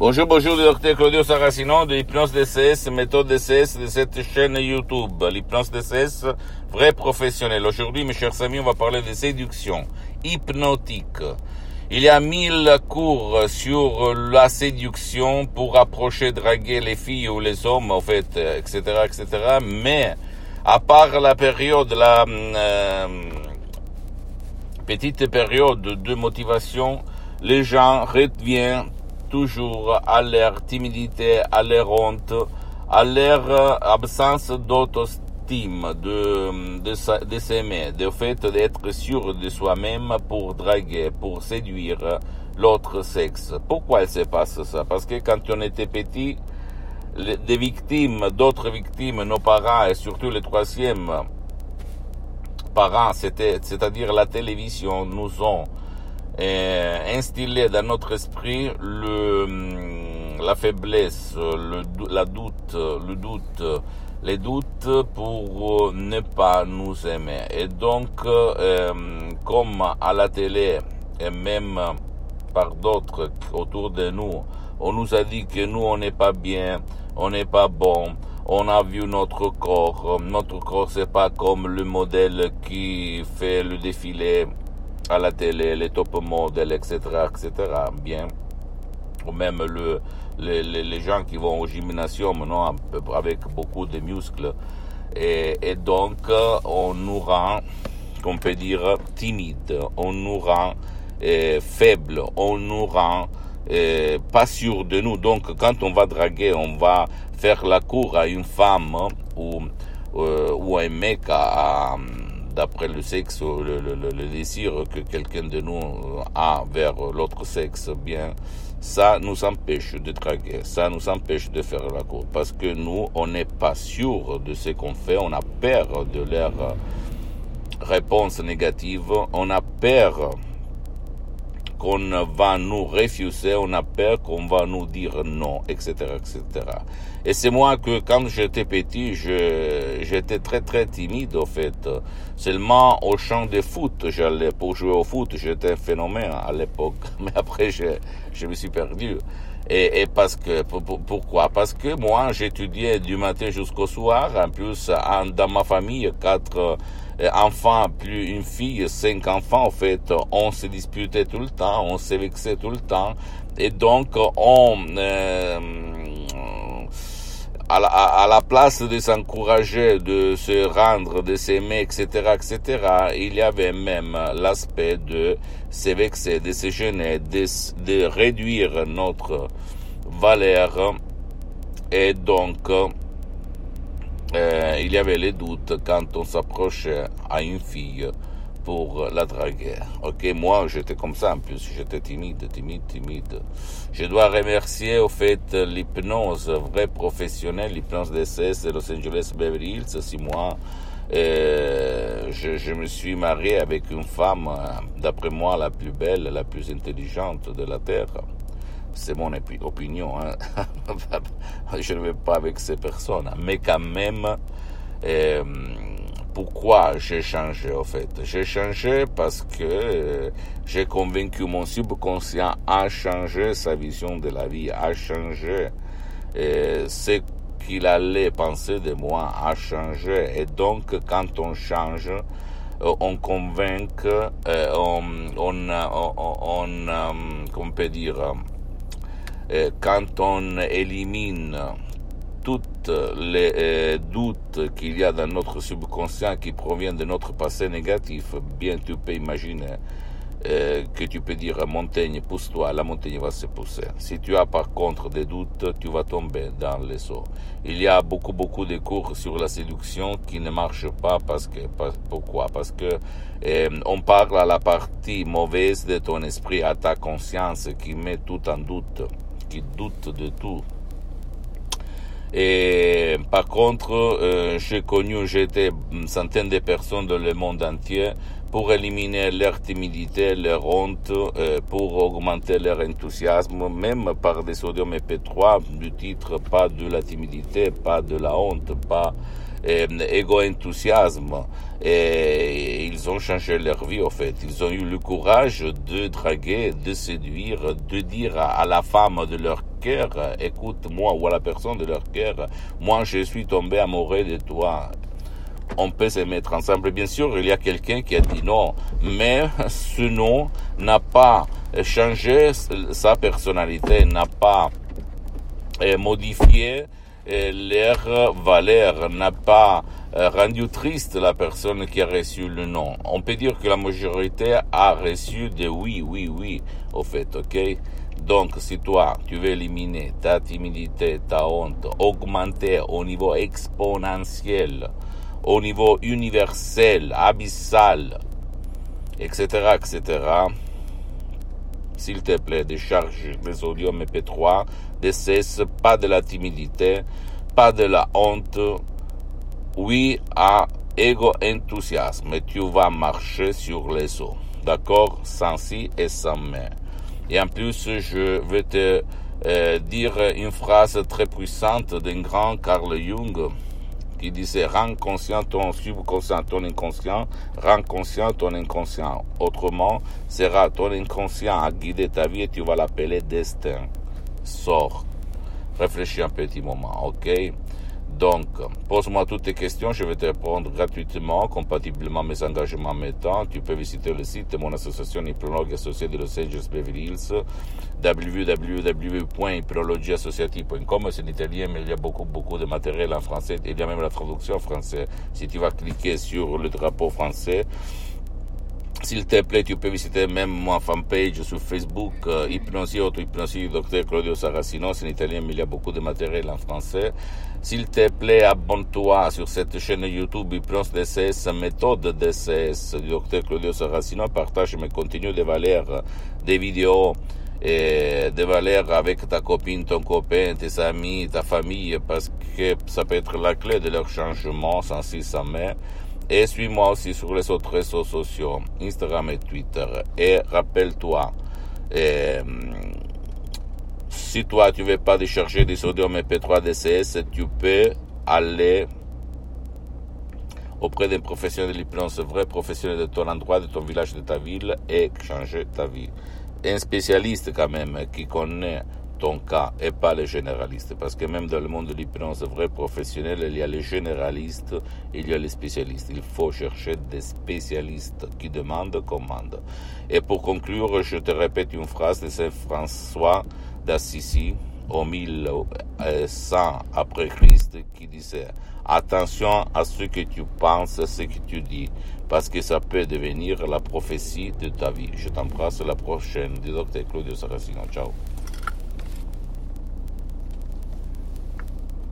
Bonjour, bonjour, le docteur Claudio Saracino de l'hypnose DCS, méthode DCS de cette chaîne YouTube. L'hypnose DCS, vrai professionnel. Aujourd'hui, mes chers amis, on va parler de séduction hypnotique. Il y a mille cours sur la séduction pour approcher, draguer les filles ou les hommes, en fait, etc., etc. Mais, à part la période, la euh, petite période de motivation, les gens reviennent toujours à leur timidité, à leur honte, à leur absence d'autostime, de, de, de s'aimer, du fait d'être sûr de soi-même pour draguer, pour séduire l'autre sexe. Pourquoi il se passe ça? Parce que quand on était petit, des victimes, d'autres victimes, nos parents et surtout les troisièmes parents, c'était, c'est-à-dire la télévision, nous ont instiller dans notre esprit le, hum, la faiblesse, le, la doute, le doute, les doutes pour ne pas nous aimer. Et donc, euh, comme à la télé et même par d'autres autour de nous, on nous a dit que nous, on n'est pas bien, on n'est pas bon, on a vu notre corps, notre corps c'est pas comme le modèle qui fait le défilé à la télé, les top modèles, etc., etc., bien. Ou même le, les, les, gens qui vont au gymnasium, non, avec beaucoup de muscles. Et, et donc, on nous rend, on peut dire, timide, on nous rend euh, faible, on nous rend pas sûr de nous. Donc, quand on va draguer, on va faire la cour à une femme ou, euh, ou un mec à, à d'après le sexe, le, le, désir que quelqu'un de nous a vers l'autre sexe, bien, ça nous empêche de draguer, ça nous empêche de faire la cour, parce que nous, on n'est pas sûr de ce qu'on fait, on a peur de leur réponse négative, on a peur qu'on va nous refuser, on a peur qu'on va nous dire non, etc., etc. Et c'est moi que quand j'étais petit, j'étais très très timide au fait. Seulement au champ de foot, j'allais pour jouer au foot, j'étais un phénomène à l'époque. Mais après, je, je me suis perdu. Et, et, parce que pourquoi? Parce que moi j'étudiais du matin jusqu'au soir. En plus, dans ma famille, quatre enfants plus une fille, cinq enfants. En fait, on se disputait tout le temps, on se vexait tout le temps, et donc on euh, à, la, à la, place de s'encourager, de se rendre, de s'aimer, etc., etc., il y avait même l'aspect de se vexer, de se gêner, de, de réduire notre valeur et donc euh, il y avait les doutes quand on s'approchait à une fille pour la draguer. Ok, moi j'étais comme ça en plus, j'étais timide, timide, timide. Je dois remercier au fait l'hypnose vraie professionnelle, l'hypnose DSS de Los Angeles Beverly Hills. Si moi euh, je, je, me suis marié avec une femme, d'après moi, la plus belle, la plus intelligente de la Terre c'est mon opinion, hein. je ne vais pas avec ces personnes, mais quand même, euh, pourquoi j'ai changé au fait? J'ai changé parce que euh, j'ai convaincu mon subconscient à changer sa vision de la vie, à changer euh, ce qu'il allait penser de moi, à changer. Et donc, quand on change, on convainc, on, on, on, on, peut dire, quand on élimine toutes les euh, doutes qu'il y a dans notre subconscient qui proviennent de notre passé négatif, bien tu peux imaginer euh, que tu peux dire montagne pousse-toi, la montagne va se pousser. Si tu as par contre des doutes, tu vas tomber dans les eaux. Il y a beaucoup beaucoup de cours sur la séduction qui ne marchent pas parce que pourquoi? Parce que on parle à la partie mauvaise de ton esprit, à ta conscience qui met tout en doute qui doutent de tout. Et par contre, euh, j'ai connu, j'étais une centaine de personnes dans le monde entier pour éliminer leur timidité, leur honte, euh, pour augmenter leur enthousiasme, même par des sodium EP3 du titre pas de la timidité, pas de la honte, pas euh, égo-enthousiasme. Et ils ont changé leur vie, en fait. Ils ont eu le courage de draguer, de séduire, de dire à la femme de leur cœur, écoute-moi, ou à la personne de leur cœur, moi je suis tombé amoureux de toi. On peut se mettre ensemble. Bien sûr, il y a quelqu'un qui a dit non, mais ce nom n'a pas changé sa personnalité, n'a pas euh, modifié euh, leur valeur, n'a pas euh, rendu triste la personne qui a reçu le nom. On peut dire que la majorité a reçu des oui, oui, oui, au fait, ok? Donc, si toi, tu veux éliminer ta timidité, ta honte, augmenter au niveau exponentiel, au niveau universel, abyssal, etc., etc., s'il te plaît, décharge des audios MP3, ne cesse pas de la timidité, pas de la honte, oui à ego enthousiasme, tu vas marcher sur les eaux. D'accord? Sans si et sans mais. Et en plus, je vais te euh, dire une phrase très puissante d'un grand Carl Jung qui disait rends conscient ton subconscient, ton inconscient, rends conscient ton inconscient. Autrement, sera ton inconscient à guider ta vie et tu vas l'appeler destin. Sors. Réfléchis un petit moment, ok? Donc, pose-moi toutes tes questions, je vais te répondre gratuitement, compatiblement mes engagements temps. Tu peux visiter le site de mon association Hypnologue associée de Los Angeles Beverly Hills. C'est en italien, mais il y a beaucoup, beaucoup de matériel en français. Il y a même la traduction en français. Si tu vas cliquer sur le drapeau français, s'il te plaît, tu peux visiter même mon fanpage sur Facebook, euh, Hypnosie, auto-hypnosie, Dr Claudio Saracino, c'est en italien, mais il y a beaucoup de matériel en français. S'il te plaît, abonne-toi sur cette chaîne YouTube Hypnose DCS, méthode DCS du Dr Claudio Saracino, partage mes contenus de valeurs, des vidéos, et des valeurs avec ta copine, ton copain, tes amis, ta famille, parce que ça peut être la clé de leur changement, sans si ça met. Et suis-moi aussi sur les autres réseaux sociaux, Instagram et Twitter. Et rappelle-toi, euh, si toi tu veux pas décharger des sodium MP3 DCS, tu peux aller auprès d'un professionnel de l'hypnose, vrai professionnel de ton endroit, de ton village, de ta ville, et changer ta vie. Un spécialiste quand même qui connaît ton cas et pas les généralistes. Parce que même dans le monde de l'hypnose vrai professionnel, il y a les généralistes, il y a les spécialistes. Il faut chercher des spécialistes qui demandent, commandent. Et pour conclure, je te répète une phrase de Saint François d'Assisi au 1100 après Christ qui disait Attention à ce que tu penses, ce que tu dis, parce que ça peut devenir la prophétie de ta vie. Je t'embrasse la prochaine docteur Claudio Saracino. Ciao.